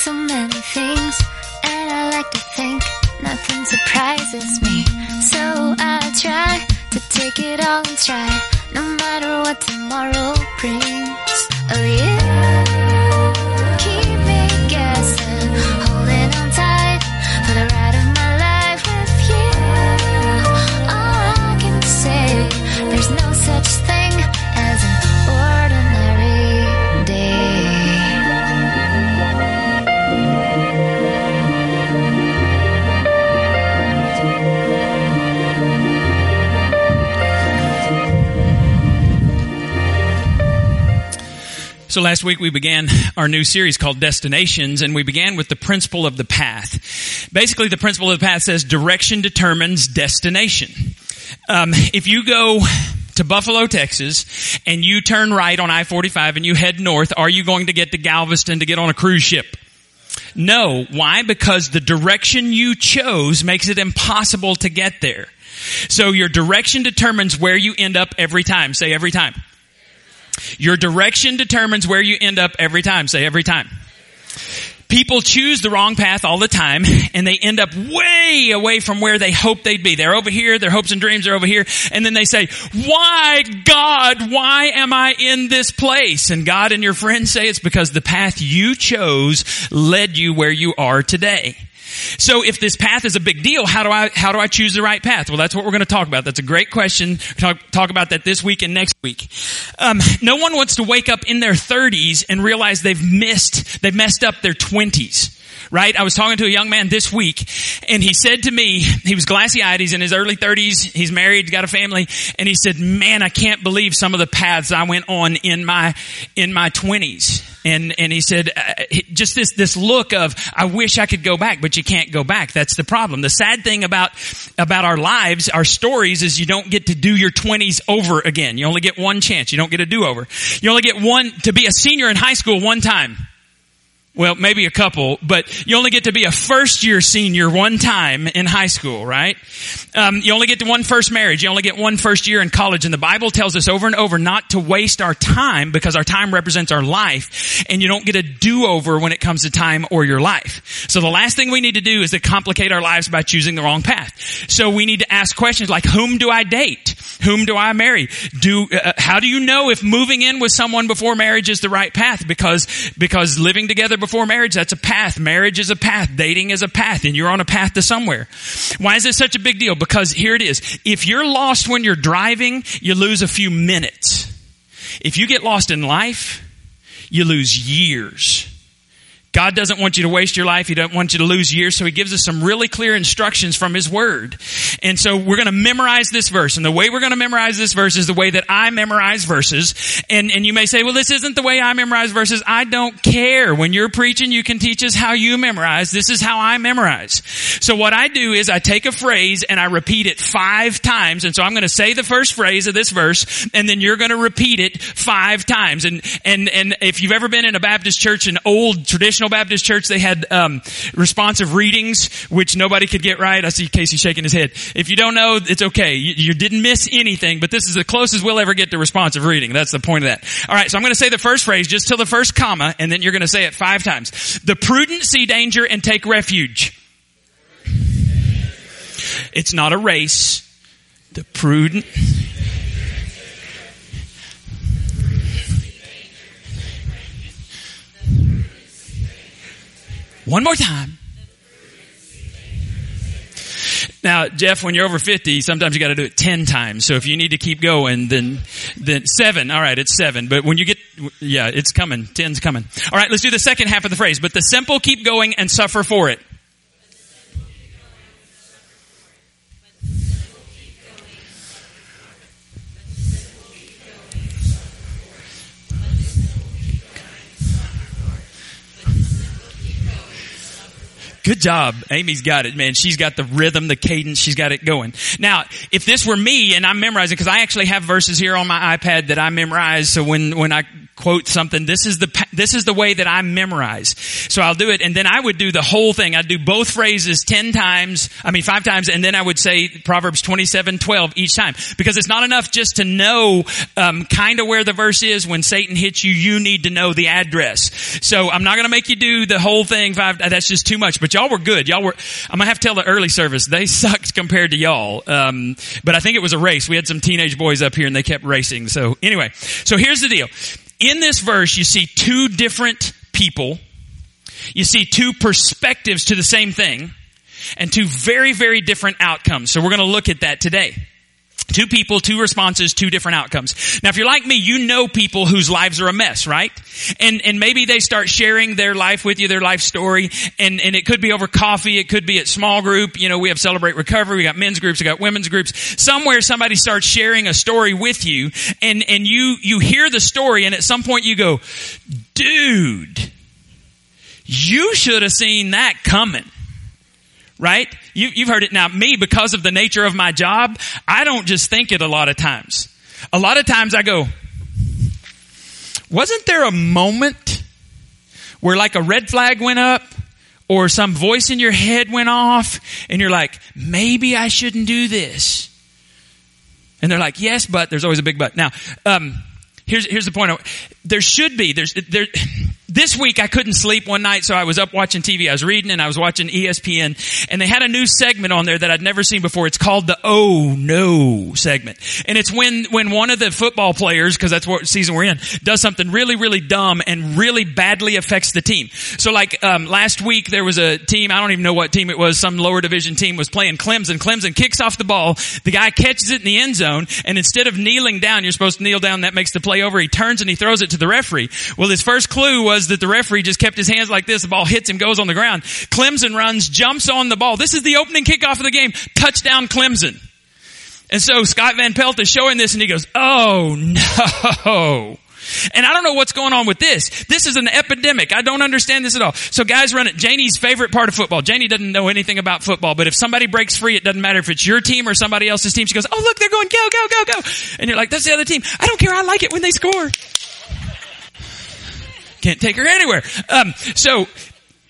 so many So last week we began our new series called Destinations and we began with the principle of the path. Basically the principle of the path says direction determines destination. Um, if you go to Buffalo, Texas, and you turn right on I-45 and you head north, are you going to get to Galveston to get on a cruise ship? No. Why? Because the direction you chose makes it impossible to get there. So your direction determines where you end up every time. Say every time. Your direction determines where you end up every time. Say every time. People choose the wrong path all the time and they end up way away from where they hope they'd be. They're over here, their hopes and dreams are over here, and then they say, why God, why am I in this place? And God and your friends say it's because the path you chose led you where you are today. So if this path is a big deal, how do I, how do I choose the right path? Well, that's what we're going to talk about. That's a great question. Talk, talk about that this week and next week. Um, no one wants to wake up in their 30s and realize they've missed, they've messed up their 20s right? I was talking to a young man this week and he said to me, he was glassy eyed, he's in his early thirties, he's married, got a family, and he said, man, I can't believe some of the paths I went on in my, in my twenties. And, and he said, uh, just this, this look of, I wish I could go back, but you can't go back. That's the problem. The sad thing about, about our lives, our stories is you don't get to do your twenties over again. You only get one chance. You don't get a do over. You only get one, to be a senior in high school one time. Well, maybe a couple, but you only get to be a first year senior one time in high school, right? Um, you only get to one first marriage. You only get one first year in college. And the Bible tells us over and over not to waste our time because our time represents our life. And you don't get a do-over when it comes to time or your life. So the last thing we need to do is to complicate our lives by choosing the wrong path. So we need to ask questions like, whom do I date? Whom do I marry? Do, uh, how do you know if moving in with someone before marriage is the right path? Because, because living together before marriage, that's a path. Marriage is a path. Dating is a path and you're on a path to somewhere. Why is this such a big deal? Because here it is. If you're lost when you're driving, you lose a few minutes. If you get lost in life, you lose years. God doesn't want you to waste your life. He doesn't want you to lose years. So he gives us some really clear instructions from his word. And so we're going to memorize this verse. And the way we're going to memorize this verse is the way that I memorize verses. And, and you may say, well, this isn't the way I memorize verses. I don't care. When you're preaching, you can teach us how you memorize. This is how I memorize. So what I do is I take a phrase and I repeat it five times. And so I'm going to say the first phrase of this verse and then you're going to repeat it five times. And, and, and if you've ever been in a Baptist church, an old Baptist church, they had um, responsive readings, which nobody could get right. I see Casey shaking his head. If you don't know, it's okay. You, you didn't miss anything, but this is the closest we'll ever get to responsive reading. That's the point of that. All right, so I'm going to say the first phrase just till the first comma, and then you're going to say it five times. The prudent see danger and take refuge. It's not a race. The prudent. One more time. Now, Jeff, when you're over 50, sometimes you gotta do it 10 times. So if you need to keep going, then, then seven. All right, it's seven. But when you get, yeah, it's coming. Ten's coming. All right, let's do the second half of the phrase. But the simple keep going and suffer for it. Good job. Amy's got it, man. She's got the rhythm, the cadence. She's got it going. Now, if this were me and I'm memorizing, because I actually have verses here on my iPad that I memorize. So when, when I quote something. This is the, this is the way that I memorize. So I'll do it and then I would do the whole thing. I'd do both phrases 10 times, I mean five times and then I would say Proverbs 27, 12 each time. Because it's not enough just to know, um, kind of where the verse is. When Satan hits you, you need to know the address. So I'm not gonna make you do the whole thing five, that's just too much. But y'all were good. Y'all were, I'm gonna have to tell the early service, they sucked compared to y'all. Um, but I think it was a race. We had some teenage boys up here and they kept racing. So anyway, so here's the deal. In this verse, you see two different people. You see two perspectives to the same thing and two very, very different outcomes. So we're going to look at that today. Two people, two responses, two different outcomes. Now, if you're like me, you know people whose lives are a mess, right? And, and maybe they start sharing their life with you, their life story, and, and it could be over coffee, it could be at small group, you know, we have Celebrate Recovery, we got men's groups, we got women's groups. Somewhere somebody starts sharing a story with you, and, and you, you hear the story, and at some point you go, dude, you should have seen that coming right? You, you've heard it now. Me, because of the nature of my job, I don't just think it a lot of times. A lot of times I go, wasn't there a moment where like a red flag went up or some voice in your head went off and you're like, maybe I shouldn't do this. And they're like, yes, but there's always a big but. Now, um, here's, here's the point. There should be, there's, there, this week I couldn't sleep one night, so I was up watching TV. I was reading and I was watching ESPN, and they had a new segment on there that I'd never seen before. It's called the Oh No segment. And it's when, when one of the football players, cause that's what season we're in, does something really, really dumb and really badly affects the team. So like, um, last week there was a team, I don't even know what team it was, some lower division team was playing Clemson. Clemson kicks off the ball, the guy catches it in the end zone, and instead of kneeling down, you're supposed to kneel down, that makes the play over, he turns and he throws it to the referee. Well, his first clue was that the referee just kept his hands like this. The ball hits him, goes on the ground. Clemson runs, jumps on the ball. This is the opening kickoff of the game. Touchdown Clemson. And so Scott Van Pelt is showing this and he goes, oh no. And I don't know what's going on with this. This is an epidemic. I don't understand this at all. So guys run it. Janie's favorite part of football. Janie doesn't know anything about football, but if somebody breaks free, it doesn't matter if it's your team or somebody else's team. She goes, oh look, they're going go, go, go, go. And you're like, that's the other team. I don't care. I like it when they score. Can't take her anywhere. Um, so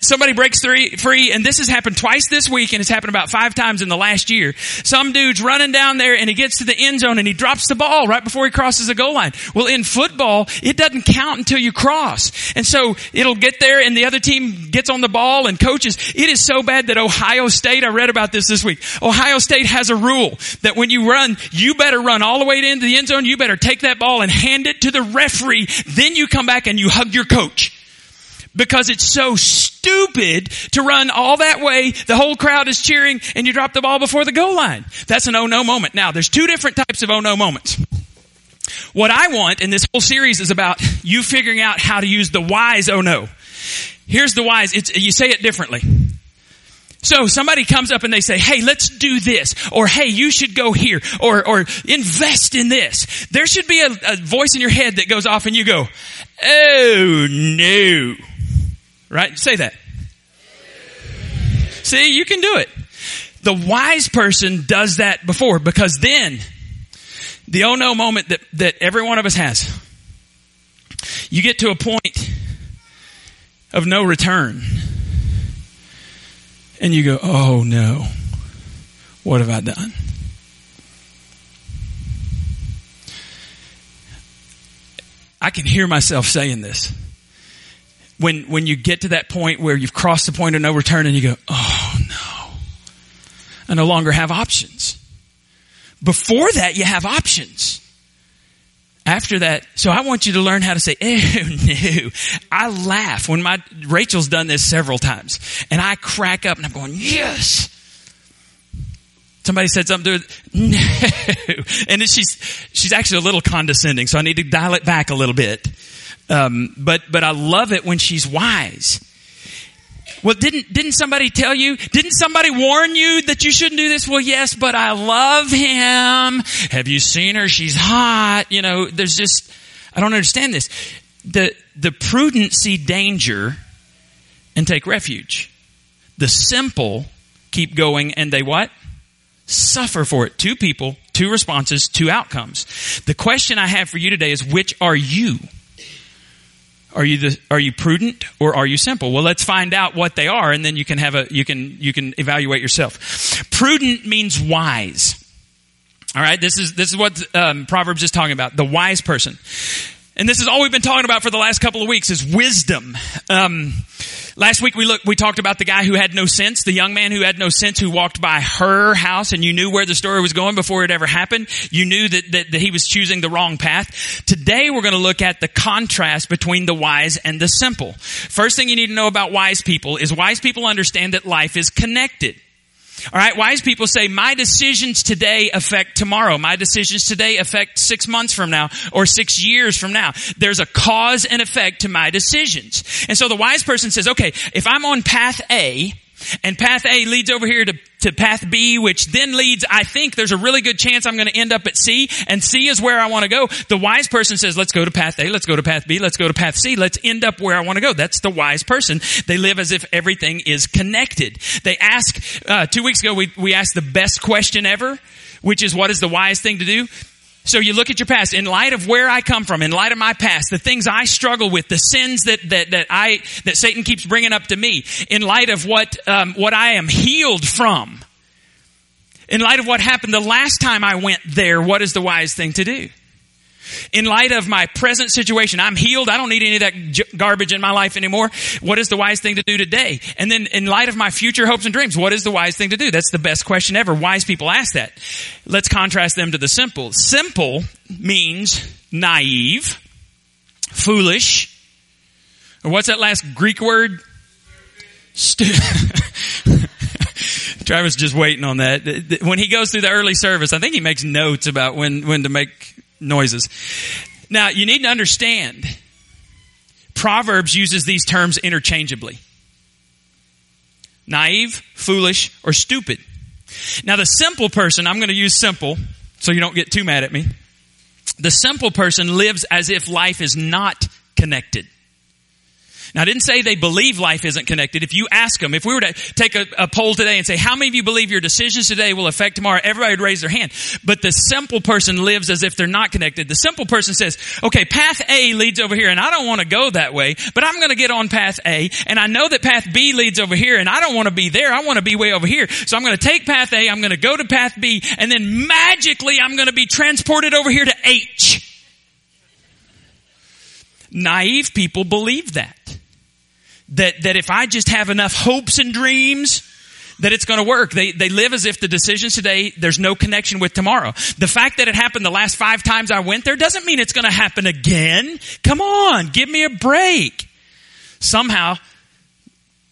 somebody breaks three, free, and this has happened twice this week, and it's happened about five times in the last year. Some dude's running down there, and he gets to the end zone, and he drops the ball right before he crosses the goal line. Well, in football, it doesn't count until you cross, and so it'll get there, and the other team gets on the ball and coaches. It is so bad that Ohio State. I read about this this week. Ohio State has a rule that when you run, you better run all the way into the end zone. You better take that ball and hand it to the referee. Then you come back and you hug your coach because it's so stupid to run all that way. The whole crowd is cheering and you drop the ball before the goal line. That's an oh no moment. Now, there's two different types of oh no moments. What I want, and this whole series is about you figuring out how to use the wise oh no. Here's the wise. It's, you say it differently. So somebody comes up and they say, hey, let's do this, or hey, you should go here, or, or invest in this. There should be a, a voice in your head that goes off and you go, oh no. Right? Say that. See, you can do it. The wise person does that before because then the oh no moment that, that every one of us has, you get to a point of no return. And you go, oh no, what have I done? I can hear myself saying this when, when you get to that point where you've crossed the point of no return and you go, oh no, I no longer have options. Before that, you have options. After that, so I want you to learn how to say, oh no. I laugh when my, Rachel's done this several times and I crack up and I'm going, yes. Somebody said something to her, no. And then she's, she's actually a little condescending, so I need to dial it back a little bit. Um, but but I love it when she's wise. Well, didn't didn't somebody tell you? Didn't somebody warn you that you shouldn't do this? Well, yes, but I love him. Have you seen her? She's hot. You know, there's just I don't understand this. The the prudent see danger and take refuge. The simple keep going and they what? Suffer for it. Two people, two responses, two outcomes. The question I have for you today is which are you? Are you the, are you prudent or are you simple? Well, let's find out what they are and then you can have a, you can, you can evaluate yourself. Prudent means wise. All right. This is, this is what um, Proverbs is talking about. The wise person. And this is all we've been talking about for the last couple of weeks is wisdom. Um, last week we looked, we talked about the guy who had no sense, the young man who had no sense who walked by her house and you knew where the story was going before it ever happened. You knew that, that, that he was choosing the wrong path. Today we're going to look at the contrast between the wise and the simple. First thing you need to know about wise people is wise people understand that life is connected. All right, wise people say, my decisions today affect tomorrow. My decisions today affect six months from now or six years from now. There's a cause and effect to my decisions. And so the wise person says, okay, if I'm on path A, and path A leads over here to, to path B, which then leads, I think there's a really good chance I'm going to end up at C, and C is where I want to go. The wise person says, let's go to path A, let's go to path B, let's go to path C, let's end up where I want to go. That's the wise person. They live as if everything is connected. They ask, uh, two weeks ago we, we asked the best question ever, which is what is the wise thing to do? So you look at your past in light of where I come from, in light of my past, the things I struggle with, the sins that that that I that Satan keeps bringing up to me, in light of what um, what I am healed from, in light of what happened the last time I went there, what is the wise thing to do? In light of my present situation, I'm healed. I don't need any of that garbage in my life anymore. What is the wise thing to do today? And then in light of my future hopes and dreams, what is the wise thing to do? That's the best question ever. Wise people ask that. Let's contrast them to the simple. Simple means naive, foolish, or what's that last Greek word? Stu- Travis just waiting on that. When he goes through the early service, I think he makes notes about when, when to make noises. Now, you need to understand, Proverbs uses these terms interchangeably. Naive, foolish, or stupid. Now, the simple person, I'm going to use simple so you don't get too mad at me. The simple person lives as if life is not connected. Now, I didn't say they believe life isn't connected. If you ask them, if we were to take a, a, poll today and say, how many of you believe your decisions today will affect tomorrow? Everybody would raise their hand. But the simple person lives as if they're not connected. The simple person says, okay, path A leads over here and I don't want to go that way, but I'm going to get on path A and I know that path B leads over here and I don't want to be there. I want to be way over here. So I'm going to take path A, I'm going to go to path B and then magically I'm going to be transported over here to H. Naive people believe that that, that if I just have enough hopes and dreams, that it's going to work. They, they live as if the decisions today, there's no connection with tomorrow. The fact that it happened the last five times I went there doesn't mean it's going to happen again. Come on, give me a break. Somehow,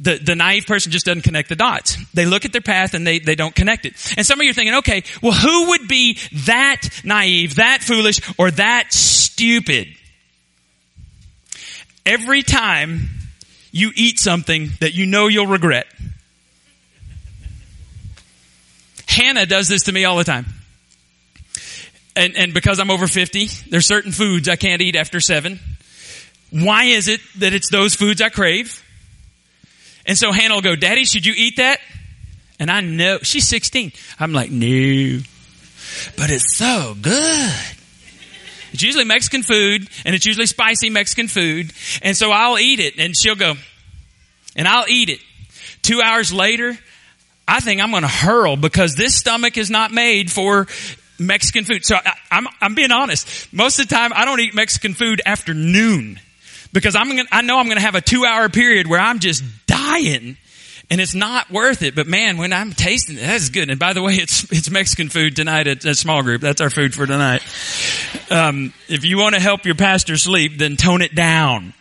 the, the naive person just doesn't connect the dots. They look at their path and they, they don't connect it. And some of you are thinking, okay, well, who would be that naive, that foolish, or that stupid? Every time you eat something that you know you'll regret. Hannah does this to me all the time. And, and because I'm over 50, there's certain foods I can't eat after seven. Why is it that it's those foods I crave? And so Hannah will go, Daddy, should you eat that? And I know, she's 16. I'm like, no. But it's so good. It's usually Mexican food and it's usually spicy Mexican food. And so I'll eat it and she'll go, and I'll eat it. Two hours later, I think I'm going to hurl because this stomach is not made for Mexican food. So I, am I'm, I'm being honest. Most of the time, I don't eat Mexican food after noon because I'm gonna, I know I'm going to have a two hour period where I'm just dying and it's not worth it. But man, when I'm tasting it, that's good. And by the way, it's it's Mexican food tonight at, a small group. That's our food for tonight. Um, if you want to help your pastor sleep, then tone it down.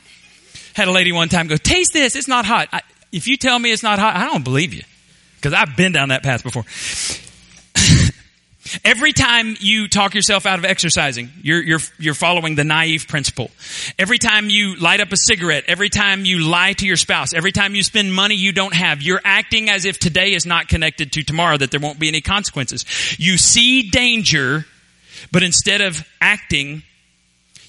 Had a lady one time go, "Taste this. It's not hot." I, if you tell me it's not hot, I don't believe you because I've been down that path before. Every time you talk yourself out of exercising, you're, you're, you're following the naive principle. Every time you light up a cigarette, every time you lie to your spouse, every time you spend money you don't have, you're acting as if today is not connected to tomorrow, that there won't be any consequences. You see danger, but instead of acting,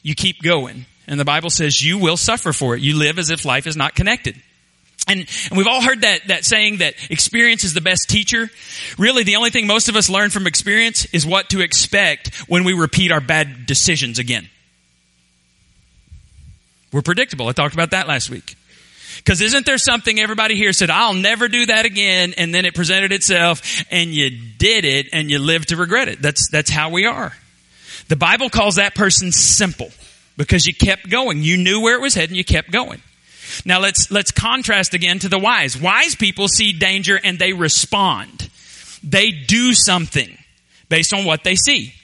you keep going. And the Bible says you will suffer for it. You live as if life is not connected. And, and, we've all heard that, that saying that experience is the best teacher. Really, the only thing most of us learn from experience is what to expect when we repeat our bad decisions again. We're predictable. I talked about that last week. Because isn't there something everybody here said, I'll never do that again, and then it presented itself, and you did it, and you live to regret it. That's, that's how we are. The Bible calls that person simple because you kept going. You knew where it was heading, you kept going. Now let's, let's contrast again to the wise. Wise people see danger and they respond. They do something based on what they see.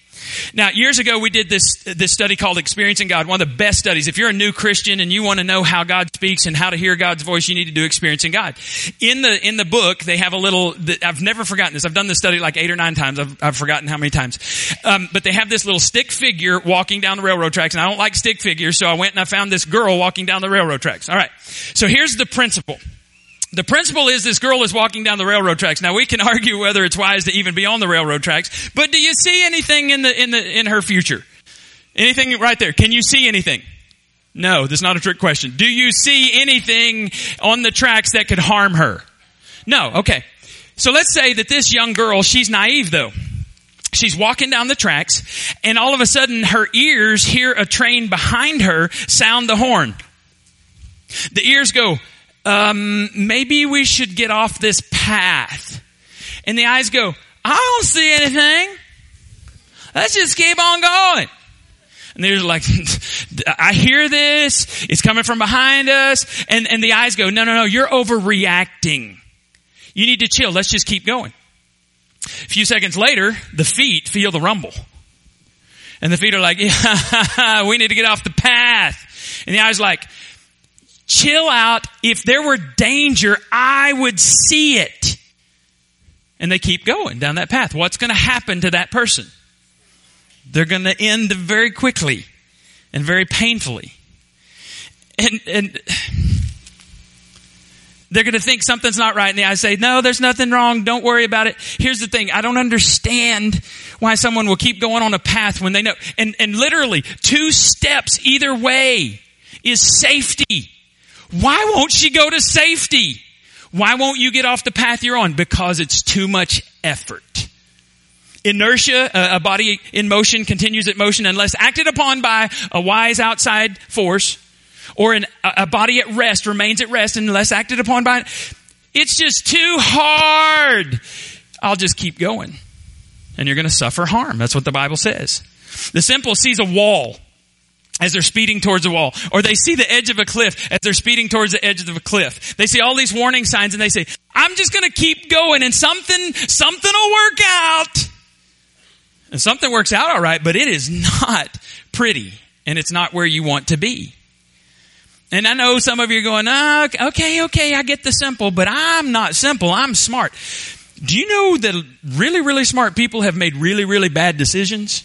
Now, years ago, we did this, this study called Experiencing God, one of the best studies. If you're a new Christian and you want to know how God speaks and how to hear God's voice, you need to do Experiencing God. In the, in the book, they have a little, I've never forgotten this. I've done this study like eight or nine times. I've, I've forgotten how many times. Um, but they have this little stick figure walking down the railroad tracks, and I don't like stick figures, so I went and I found this girl walking down the railroad tracks. All right. So here's the principle. The principle is this girl is walking down the railroad tracks. Now we can argue whether it's wise to even be on the railroad tracks, but do you see anything in the, in the, in her future? Anything right there? Can you see anything? No, that's not a trick question. Do you see anything on the tracks that could harm her? No, okay. So let's say that this young girl, she's naive though. She's walking down the tracks and all of a sudden her ears hear a train behind her sound the horn. The ears go, um, maybe we should get off this path. And the eyes go, I don't see anything. Let's just keep on going. And they're like, I hear this. It's coming from behind us. And, and the eyes go, no, no, no, you're overreacting. You need to chill. Let's just keep going. A few seconds later, the feet feel the rumble. And the feet are like, yeah, we need to get off the path. And the eyes like, chill out. If there were danger, I would see it. And they keep going down that path. What's going to happen to that person? They're going to end very quickly and very painfully. And, and they're going to think something's not right. And I say, no, there's nothing wrong. Don't worry about it. Here's the thing. I don't understand why someone will keep going on a path when they know. And, and literally two steps either way is safety. Why won't she go to safety? Why won't you get off the path you're on? Because it's too much effort. Inertia, uh, a body in motion continues at motion unless acted upon by a wise outside force or an, a body at rest remains at rest unless acted upon by it's just too hard. I'll just keep going. And you're going to suffer harm. That's what the Bible says. The simple sees a wall as they're speeding towards a wall. Or they see the edge of a cliff as they're speeding towards the edge of a cliff. They see all these warning signs and they say, I'm just gonna keep going and something, something will work out. And something works out alright, but it is not pretty. And it's not where you want to be. And I know some of you are going, oh, okay, okay, I get the simple, but I'm not simple. I'm smart. Do you know that really, really smart people have made really, really bad decisions?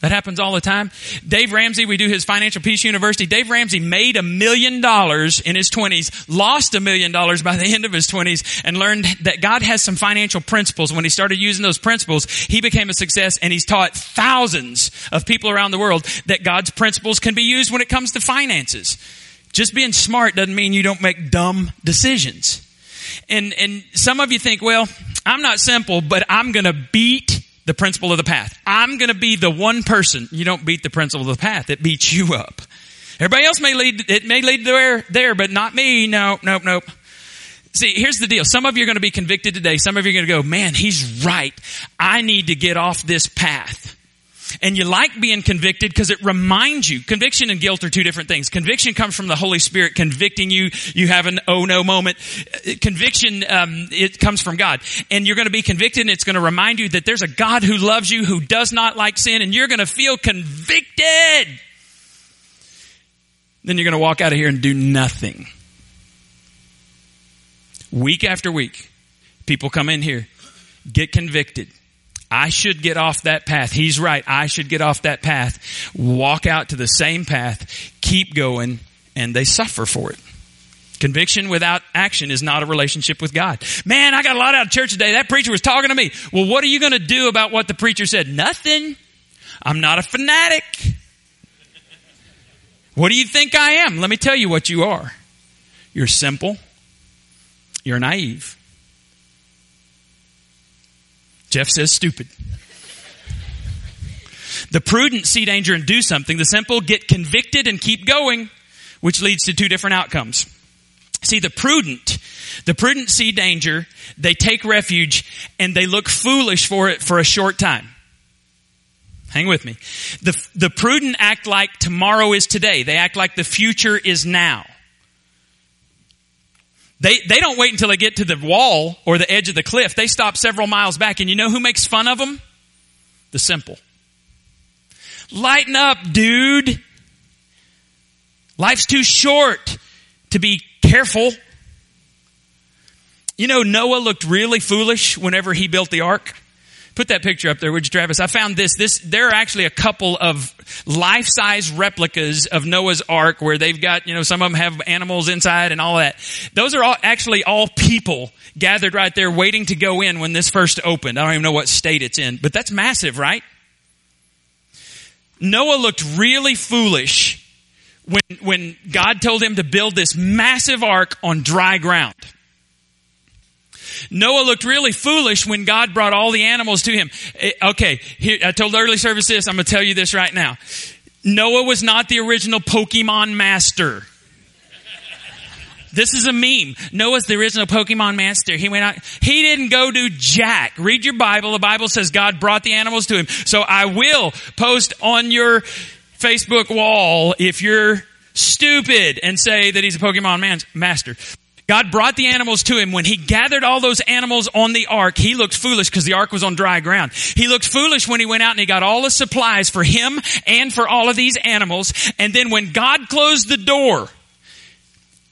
That happens all the time. Dave Ramsey, we do his Financial Peace University. Dave Ramsey made a million dollars in his twenties, lost a million dollars by the end of his twenties, and learned that God has some financial principles. When he started using those principles, he became a success and he's taught thousands of people around the world that God's principles can be used when it comes to finances. Just being smart doesn't mean you don't make dumb decisions. And, and some of you think, well, I'm not simple, but I'm gonna beat the principle of the path. I'm going to be the one person. You don't beat the principle of the path. It beats you up. Everybody else may lead, it may lead there, there, but not me. No, nope, nope. See, here's the deal. Some of you are going to be convicted today. Some of you are going to go, man, he's right. I need to get off this path. And you like being convicted because it reminds you. Conviction and guilt are two different things. Conviction comes from the Holy Spirit convicting you. You have an oh no moment. Conviction, um, it comes from God. And you're going to be convicted and it's going to remind you that there's a God who loves you, who does not like sin, and you're going to feel convicted. Then you're going to walk out of here and do nothing. Week after week, people come in here, get convicted I should get off that path. He's right. I should get off that path. Walk out to the same path. Keep going. And they suffer for it. Conviction without action is not a relationship with God. Man, I got a lot out of church today. That preacher was talking to me. Well, what are you going to do about what the preacher said? Nothing. I'm not a fanatic. What do you think I am? Let me tell you what you are. You're simple. You're naive. Jeff says stupid. The prudent see danger and do something. The simple get convicted and keep going. which leads to two different outcomes. See, the prudent, the prudent see danger, they take refuge, and they look foolish for it for a short time. Hang with me. The, the prudent act like tomorrow is today. They act like the future is now. They, they don't wait until they get to the wall or the edge of the cliff. They stop several miles back. And you know who makes fun of them? The simple. Lighten up, dude. Life's too short to be careful. You know, Noah looked really foolish whenever he built the ark. Put that picture up there, would you, Travis? I found this. This there are actually a couple of life-size replicas of Noah's Ark where they've got, you know, some of them have animals inside and all that. Those are all actually all people gathered right there waiting to go in when this first opened. I don't even know what state it's in, but that's massive, right? Noah looked really foolish when, when God told him to build this massive ark on dry ground. Noah looked really foolish when God brought all the animals to him. Eh, okay, here, I told early service this, I'm gonna tell you this right now. Noah was not the original Pokemon master. This is a meme. Noah's the original Pokemon master. He went out, he didn't go to jack. Read your Bible. The Bible says God brought the animals to him. So I will post on your Facebook wall if you're stupid and say that he's a Pokemon man, master. God brought the animals to him. When he gathered all those animals on the ark, he looked foolish because the ark was on dry ground. He looked foolish when he went out and he got all the supplies for him and for all of these animals. And then when God closed the door,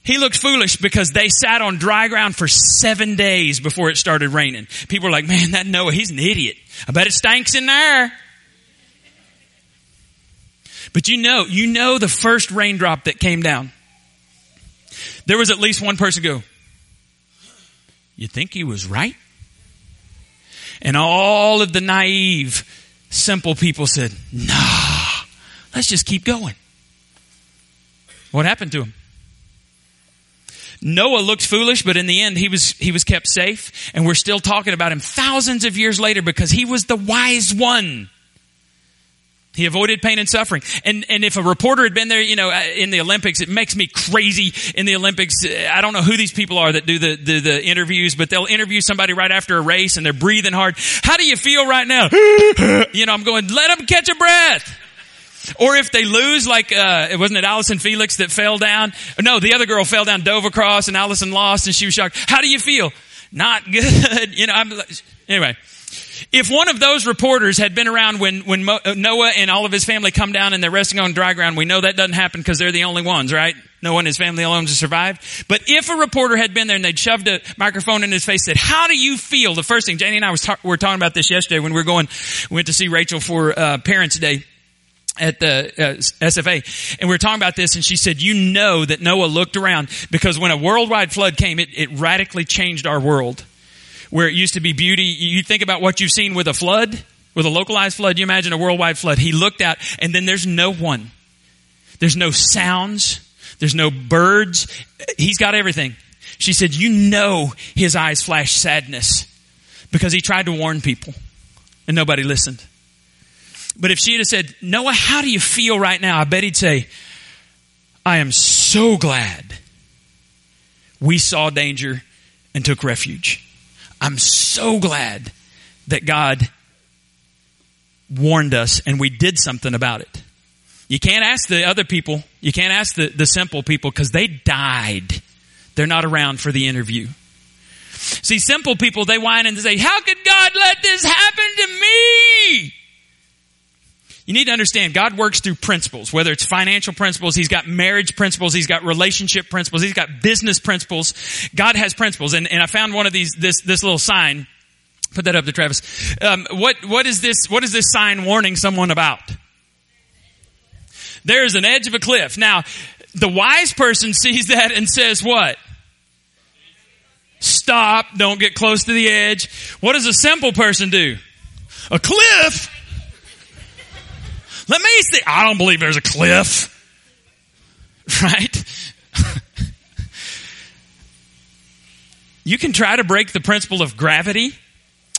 he looked foolish because they sat on dry ground for seven days before it started raining. People were like, man, that Noah, he's an idiot. I bet it stinks in there. But you know, you know the first raindrop that came down there was at least one person go, you think he was right? And all of the naive, simple people said, nah, let's just keep going. What happened to him? Noah looked foolish, but in the end, he was, he was kept safe. And we're still talking about him thousands of years later because he was the wise one. He avoided pain and suffering. And, and if a reporter had been there, you know, uh, in the Olympics, it makes me crazy in the Olympics. Uh, I don't know who these people are that do the, the, the interviews, but they'll interview somebody right after a race and they're breathing hard. How do you feel right now? you know, I'm going, let them catch a breath. Or if they lose, like, uh, wasn't it Allyson Felix that fell down? No, the other girl fell down, dove across, and Allyson lost, and she was shocked. How do you feel? Not good. you know, I'm, anyway. If one of those reporters had been around when, when uh, Noah and all of his family come down and they're resting on dry ground, we know that doesn't happen because they're the only ones, right? Noah and his family alone to survive. But if a reporter had been there and they'd shoved a microphone in his face, said, "How do you feel?" The first thing Janie and I was ta- were talking about this yesterday when we were going, we went to see Rachel for uh, Parents' Day at the uh, SFA, and we were talking about this, and she said, "You know that Noah looked around because when a worldwide flood came, it, it radically changed our world." Where it used to be beauty. You think about what you've seen with a flood, with a localized flood. You imagine a worldwide flood. He looked out and then there's no one. There's no sounds. There's no birds. He's got everything. She said, you know his eyes flash sadness because he tried to warn people and nobody listened. But if she had said, Noah, how do you feel right now? I bet he'd say, I am so glad we saw danger and took refuge. I'm so glad that God warned us and we did something about it. You can't ask the other people, you can't ask the, the simple people because they died. They're not around for the interview. See, simple people, they whine and they say, how could God let this happen to me? You need to understand God works through principles, whether it's financial principles, He's got marriage principles, He's got relationship principles, He's got business principles. God has principles. And, and I found one of these, this, this little sign. Put that up to Travis. Um, what, what is this, what is this sign warning someone about? There's an edge of a cliff. Now, the wise person sees that and says what? Stop. Don't get close to the edge. What does a simple person do? A cliff? Let me see. I don't believe there's a cliff. Right? you can try to break the principle of gravity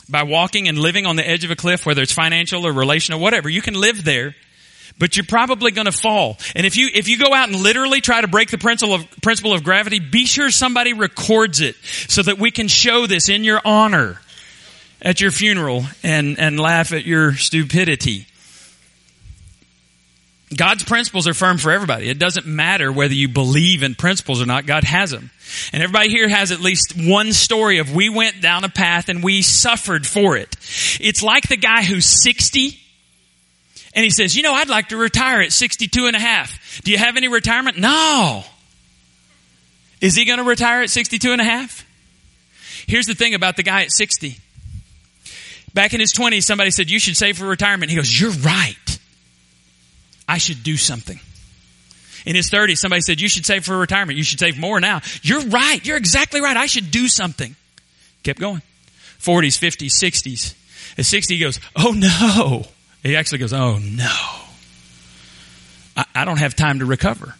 by walking and living on the edge of a cliff, whether it's financial or relational, whatever. You can live there. but you're probably going to fall. And if you if you go out and literally try to break the principle of principle of gravity, be sure somebody records it so that we can show this in your honor at your funeral and and laugh at your stupidity. God's principles are firm for everybody. It doesn't matter whether you believe in principles or not. God has them. And everybody here has at least one story of we went down a path and we suffered for it. It's like the guy who's 60 and he says, you know, I'd like to retire at 62 and a half. Do you have any retirement? No. Is he going to retire at 62 and a half? Here's the thing about the guy at 60. Back in his 20s, somebody said, you should save for retirement. He goes, you're right. I should do something. In his 30s, somebody said, you should save for retirement. You should save more now. You're right. You're exactly right. I should do something. Kept going. 40s, 50s, 60s. At 60, he goes, oh no. He actually goes, oh no. I, I don't have time to recover.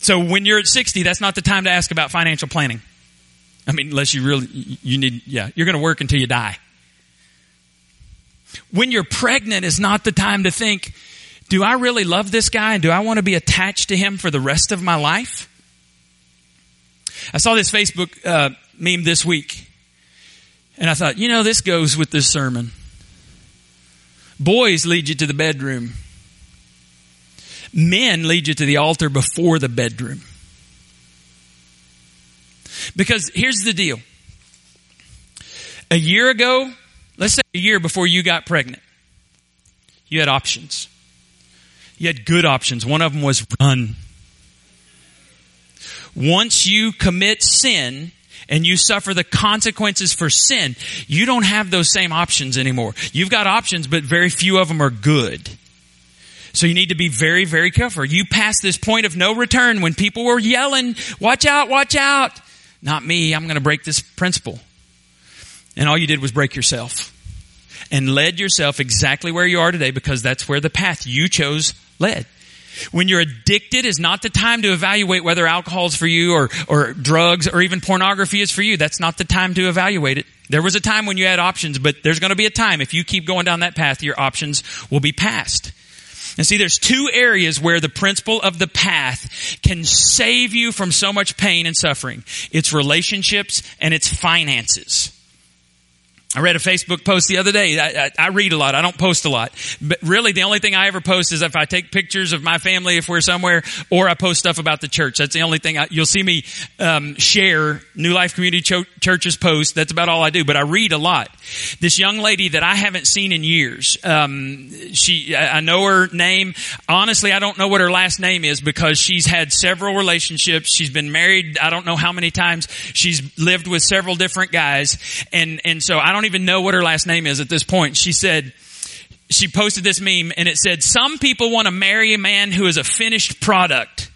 So when you're at 60, that's not the time to ask about financial planning. I mean, unless you really, you need, yeah, you're going to work until you die. When you're pregnant is not the time to think, do I really love this guy and do I want to be attached to him for the rest of my life? I saw this Facebook uh, meme this week and I thought, you know, this goes with this sermon. Boys lead you to the bedroom. Men lead you to the altar before the bedroom. Because here's the deal. A year ago, let's say a year before you got pregnant, you had options. You had good options. One of them was run. Once you commit sin and you suffer the consequences for sin, you don't have those same options anymore. You've got options, but very few of them are good. So you need to be very, very careful. You pass this point of no return when people were yelling, watch out, watch out. Not me. I'm going to break this principle. And all you did was break yourself and led yourself exactly where you are today because that's where the path you chose led. When you're addicted is not the time to evaluate whether alcohol is for you or, or drugs or even pornography is for you. That's not the time to evaluate it. There was a time when you had options, but there's going to be a time if you keep going down that path, your options will be passed. And see, there's two areas where the principle of the path can save you from so much pain and suffering. It's relationships and it's finances. I read a Facebook post the other day. I, I, I, read a lot. I don't post a lot. But really, the only thing I ever post is if I take pictures of my family, if we're somewhere, or I post stuff about the church. That's the only thing I, you'll see me um, share New Life Community Ch- Church's post. That's about all I do. But I read a lot. This young lady that I haven't seen in years. Um, she, I know her name. Honestly, I don't know what her last name is because she's had several relationships. She's been married. I don't know how many times. She's lived with several different guys, and and so I don't don't even know what her last name is at this point. She said, she posted this meme and it said, some people want to marry a man who is a finished product.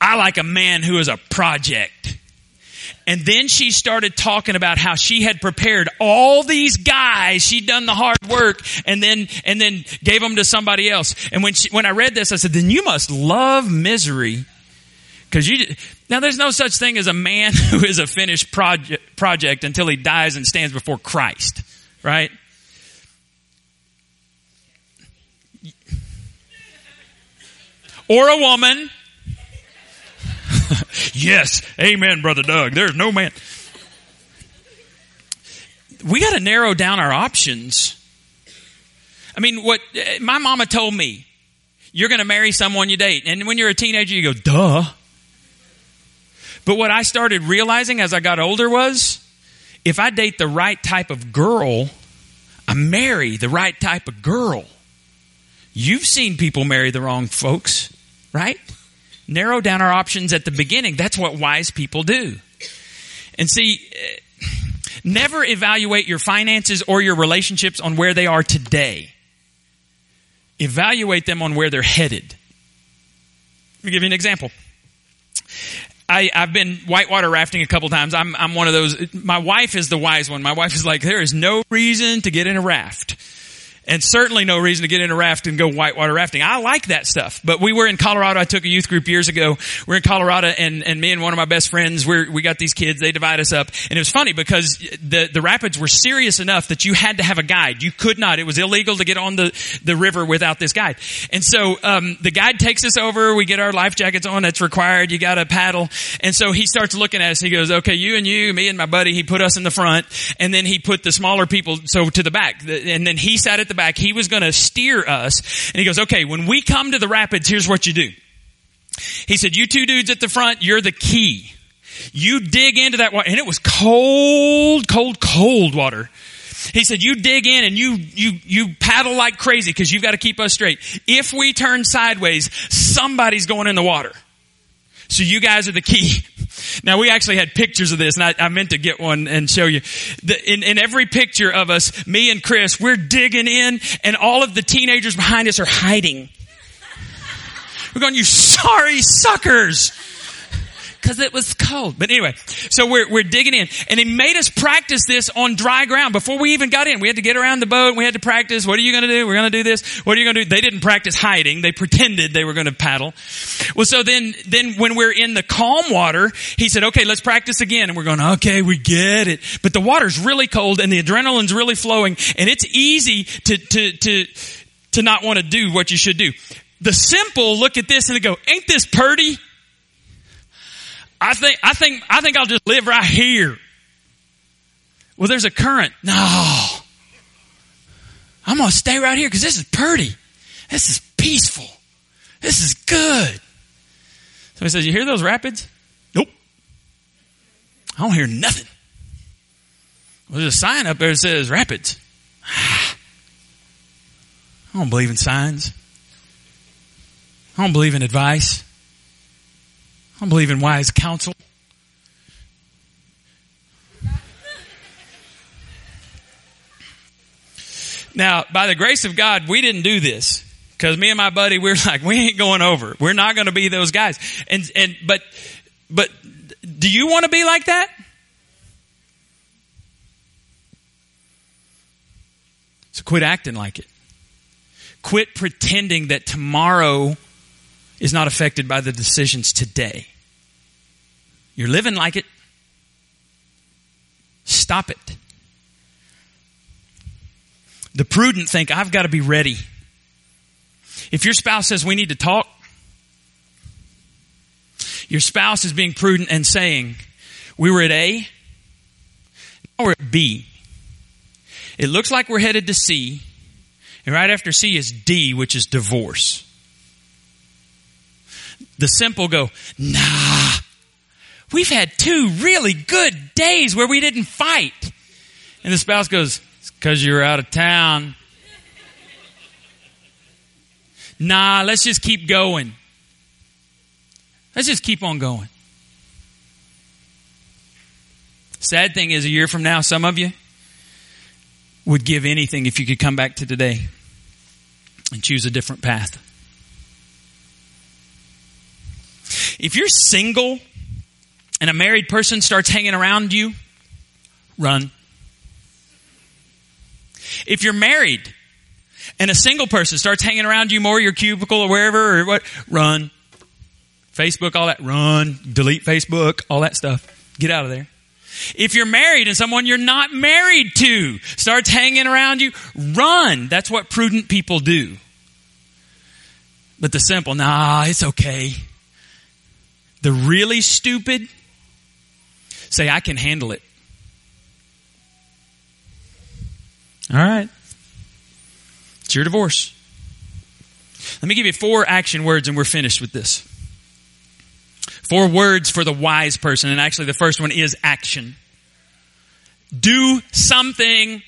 I like a man who is a project. And then she started talking about how she had prepared all these guys. She'd done the hard work and then, and then gave them to somebody else. And when she, when I read this, I said, then you must love misery. Cause you, now there's no such thing as a man who is a finished project, project until he dies and stands before Christ, right? Or a woman. yes, amen, brother Doug. There's no man. We got to narrow down our options. I mean, what eh, my mama told me, you're going to marry someone you date. And when you're a teenager, you go, duh. But what I started realizing as I got older was if I date the right type of girl, I marry the right type of girl. You've seen people marry the wrong folks, right? Narrow down our options at the beginning. That's what wise people do. And see, eh, never evaluate your finances or your relationships on where they are today. Evaluate them on where they're headed. Let me give you an example. I, have been whitewater rafting a couple times. I'm, I'm one of those. My wife is the wise one. My wife is like, there is no reason to get in a raft. And certainly no reason to get in a raft and go whitewater rafting. I like that stuff. But we were in Colorado. I took a youth group years ago. We're in Colorado and, and me and one of my best friends, we we got these kids, they divide us up. And it was funny because the, the rapids were serious enough that you had to have a guide. You could not. It was illegal to get on the, the river without this guide. And so, um, the guide takes us over. We get our life jackets on. That's required. You got to paddle. And so he starts looking at us. He goes, okay, you and you, me and my buddy, he put us in the front and then he put the smaller people, so to the back. And then he sat at the back. He was going to steer us. And he goes, okay, when we come to the rapids, here's what you do. He said, you two dudes at the front, you're the key. You dig into that water, and it was cold, cold, cold water. He said, you dig in and you, you, you paddle like crazy because you've got to keep us straight. If we turn sideways, somebody's going in the water. So you guys are the key. Now we actually had pictures of this and I, I meant to get one and show you. The, in, in every picture of us, me and Chris, we're digging in and all of the teenagers behind us are hiding. We're going, you sorry suckers because it was cold. But anyway, so we're, we're digging in and he made us practice this on dry ground before we even got in. We had to get around the boat. We had to practice. What are you going to do? We're going to do this. What are you going to do? They didn't practice hiding. They pretended they were going to paddle. Well, so then, then when we're in the calm water, he said, okay, let's practice again. And we're going, okay, we get it. But the water's really cold and the adrenaline's really flowing and it's easy to, to, to, to not want to do what you should do. The simple look at this and they go, ain't this purty? I think, I think, I think I'll just live right here. Well, there's a current. No. I'm going to stay right here because this is pretty. This is peaceful. This is good. Somebody says, you hear those rapids? Nope. I don't hear nothing. Well, there's a sign up there that says rapids. I don't believe in signs. I don't believe in advice. I believe in wise counsel. Now, by the grace of God, we didn't do this because me and my buddy, we're like, we ain't going over. We're not going to be those guys. And, and, but, but do you want to be like that? So quit acting like it. Quit pretending that tomorrow is not affected by the decisions today. You're living like it. Stop it. The prudent think, I've got to be ready. If your spouse says we need to talk, your spouse is being prudent and saying, we were at A, now we're at B. It looks like we're headed to C, and right after C is D, which is divorce. The simple go, nah, we've had two really good days where we didn't fight. And the spouse goes, it's because you were out of town. nah, let's just keep going. Let's just keep on going. Sad thing is, a year from now, some of you would give anything if you could come back to today and choose a different path. If you're single and a married person starts hanging around you, run. If you're married and a single person starts hanging around you more, your cubicle or wherever, or what, run. Facebook, all that, run. Delete Facebook, all that stuff. Get out of there. If you're married and someone you're not married to starts hanging around you, run. That's what prudent people do. But the simple, nah, it's okay. The really stupid say, I can handle it. All right. It's your divorce. Let me give you four action words and we're finished with this. Four words for the wise person. And actually, the first one is action. Do something.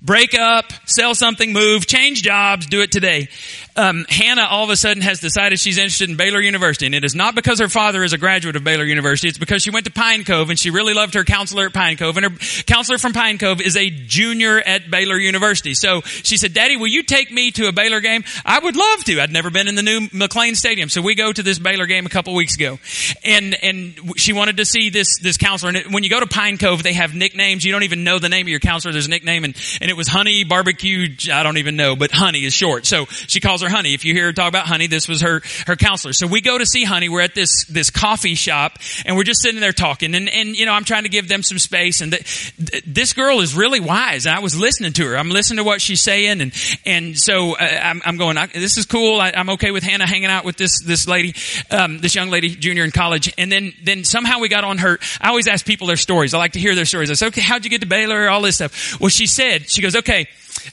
Break up, sell something, move, change jobs, do it today. Um, Hannah all of a sudden has decided she's interested in Baylor University, and it is not because her father is a graduate of Baylor University. It's because she went to Pine Cove and she really loved her counselor at Pine Cove, and her counselor from Pine Cove is a junior at Baylor University. So she said, "Daddy, will you take me to a Baylor game? I would love to. I'd never been in the new McLane Stadium, so we go to this Baylor game a couple weeks ago, and and she wanted to see this this counselor. And when you go to Pine Cove, they have nicknames. You don't even know the name of your counselor. There's a nickname, and and it was Honey Barbecue. I don't even know, but Honey is short. So she calls Honey. If you hear her talk about Honey, this was her her counselor. So we go to see Honey. We're at this this coffee shop, and we're just sitting there talking. And and you know, I'm trying to give them some space. And the, this girl is really wise. And I was listening to her. I'm listening to what she's saying, and and so uh, I'm, I'm going. This is cool. I, am okay with Hannah hanging out with this this lady, um, this young lady, junior in college. And then then somehow we got on her. I always ask people their stories. I like to hear their stories. I said, okay, how'd you get to Baylor? All this stuff. Well, she said, she goes, okay,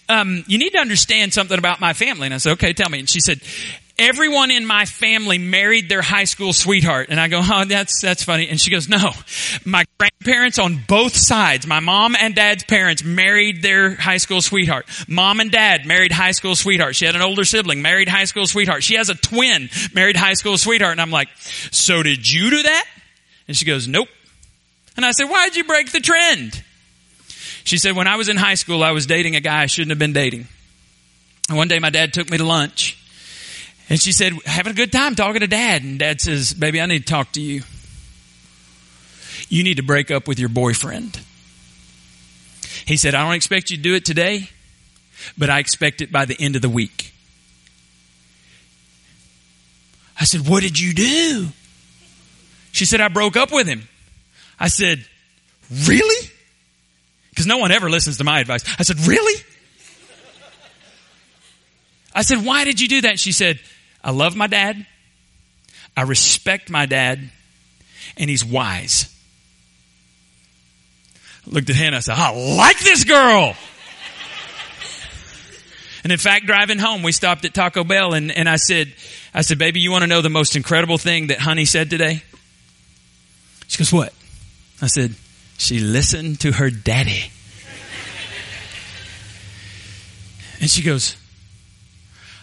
um, you need to understand something about my family. And I said, okay, tell me. And she said, everyone in my family married their high school sweetheart. And I go, oh, that's, that's funny. And she goes, no, my grandparents on both sides, my mom and dad's parents married their high school sweetheart. Mom and dad married high school sweetheart. She had an older sibling, married high school sweetheart. She has a twin, married high school sweetheart. And I'm like, so did you do that? And she goes, nope. And I said, why'd you break the trend? She said, when I was in high school, I was dating a guy I shouldn't have been dating. And one day my dad took me to lunch and she said, having a good time talking to dad. And dad says, baby, I need to talk to you. You need to break up with your boyfriend. He said, I don't expect you to do it today, but I expect it by the end of the week. I said, what did you do? She said, I broke up with him. I said, really? Because no one ever listens to my advice. I said, really? I said, why did you do that? She said, I love my dad. I respect my dad. And he's wise. I looked at Hannah. I said, I like this girl. and in fact, driving home, we stopped at Taco Bell and, and I said, I said, baby, you want to know the most incredible thing that Honey said today? She goes, what? I said, she listened to her daddy. and she goes,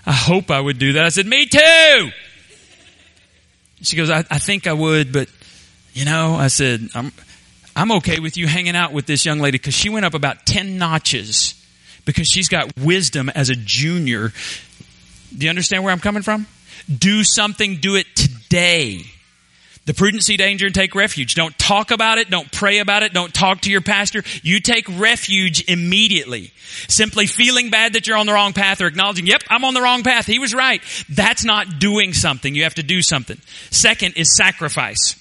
I hope I would do that. I said, me too. She goes, I, I think I would, but you know, I said, I'm, I'm okay with you hanging out with this young lady because she went up about 10 notches because she's got wisdom as a junior. Do you understand where I'm coming from? Do something, do it today. The prudency, danger, and take refuge. Don't talk about it. Don't pray about it. Don't talk to your pastor. You take refuge immediately. Simply feeling bad that you're on the wrong path or acknowledging, yep, I'm on the wrong path. He was right. That's not doing something. You have to do something. Second is sacrifice.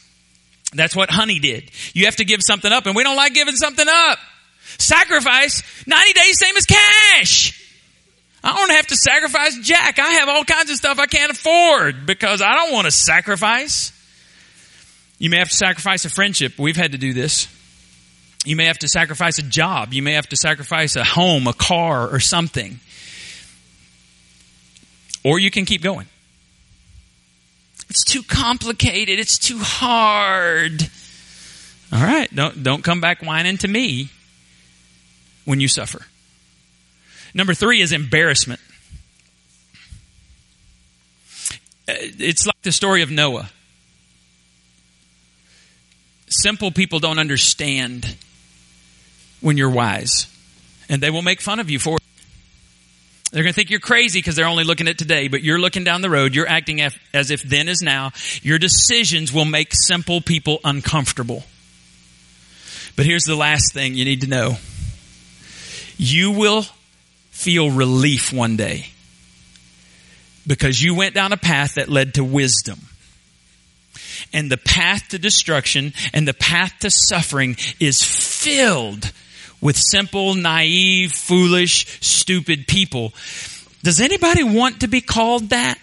That's what honey did. You have to give something up, and we don't like giving something up. Sacrifice, 90 days, same as cash. I don't have to sacrifice Jack. I have all kinds of stuff I can't afford because I don't want to sacrifice. You may have to sacrifice a friendship. We've had to do this. You may have to sacrifice a job. You may have to sacrifice a home, a car, or something. Or you can keep going. It's too complicated. It's too hard. All right. Don't, don't come back whining to me when you suffer. Number three is embarrassment. Uh, it's like the story of Noah simple people don't understand when you're wise. And they will make fun of you for it. They're going to think you're crazy because they're only looking at today, but you're looking down the road. You're acting as if then is now. Your decisions will make simple people uncomfortable. But here's the last thing you need to know. You will feel relief one day because you went down a path that led to wisdom and the path to destruction and the path to suffering is filled with simple, naive, foolish, stupid people. Does anybody want to be called that?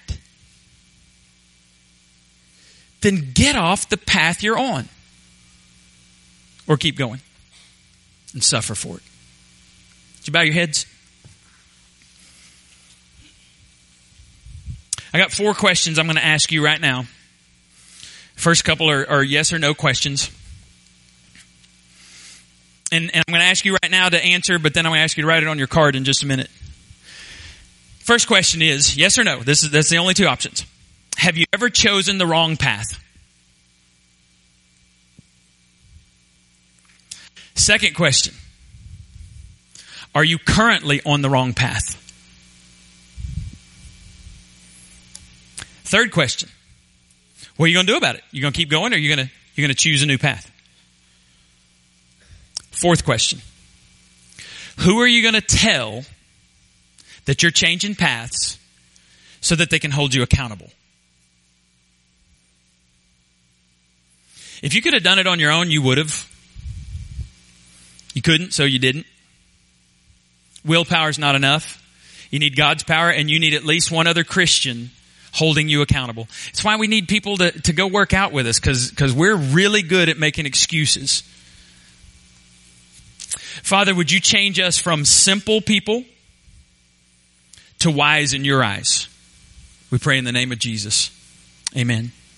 Then get off the path you're on. Or keep going and suffer for it. Did you bow your heads? I got four questions I'm going to ask you right now. First couple are, are yes or no questions. And, and I'm going to ask you right now to answer, but then I'm going to ask you to write it on your card in just a minute. First question is yes or no. This is that's the only two options. Have you ever chosen the wrong path? Second question. Are you currently on the wrong path? Third question. What are you going to do about it? You going to keep going or are you going to you're going to choose a new path? Fourth question. Who are you going to tell that you're changing paths so that they can hold you accountable? If you could have done it on your own, you would have. You couldn't, so you didn't. Willpower's not enough. You need God's power and you need at least one other Christian holding you accountable. It's why we need people to, to go work out with us because, we're really good at making excuses. Father, would you change us from simple people to wise in your eyes? We pray in the name of Jesus. Amen.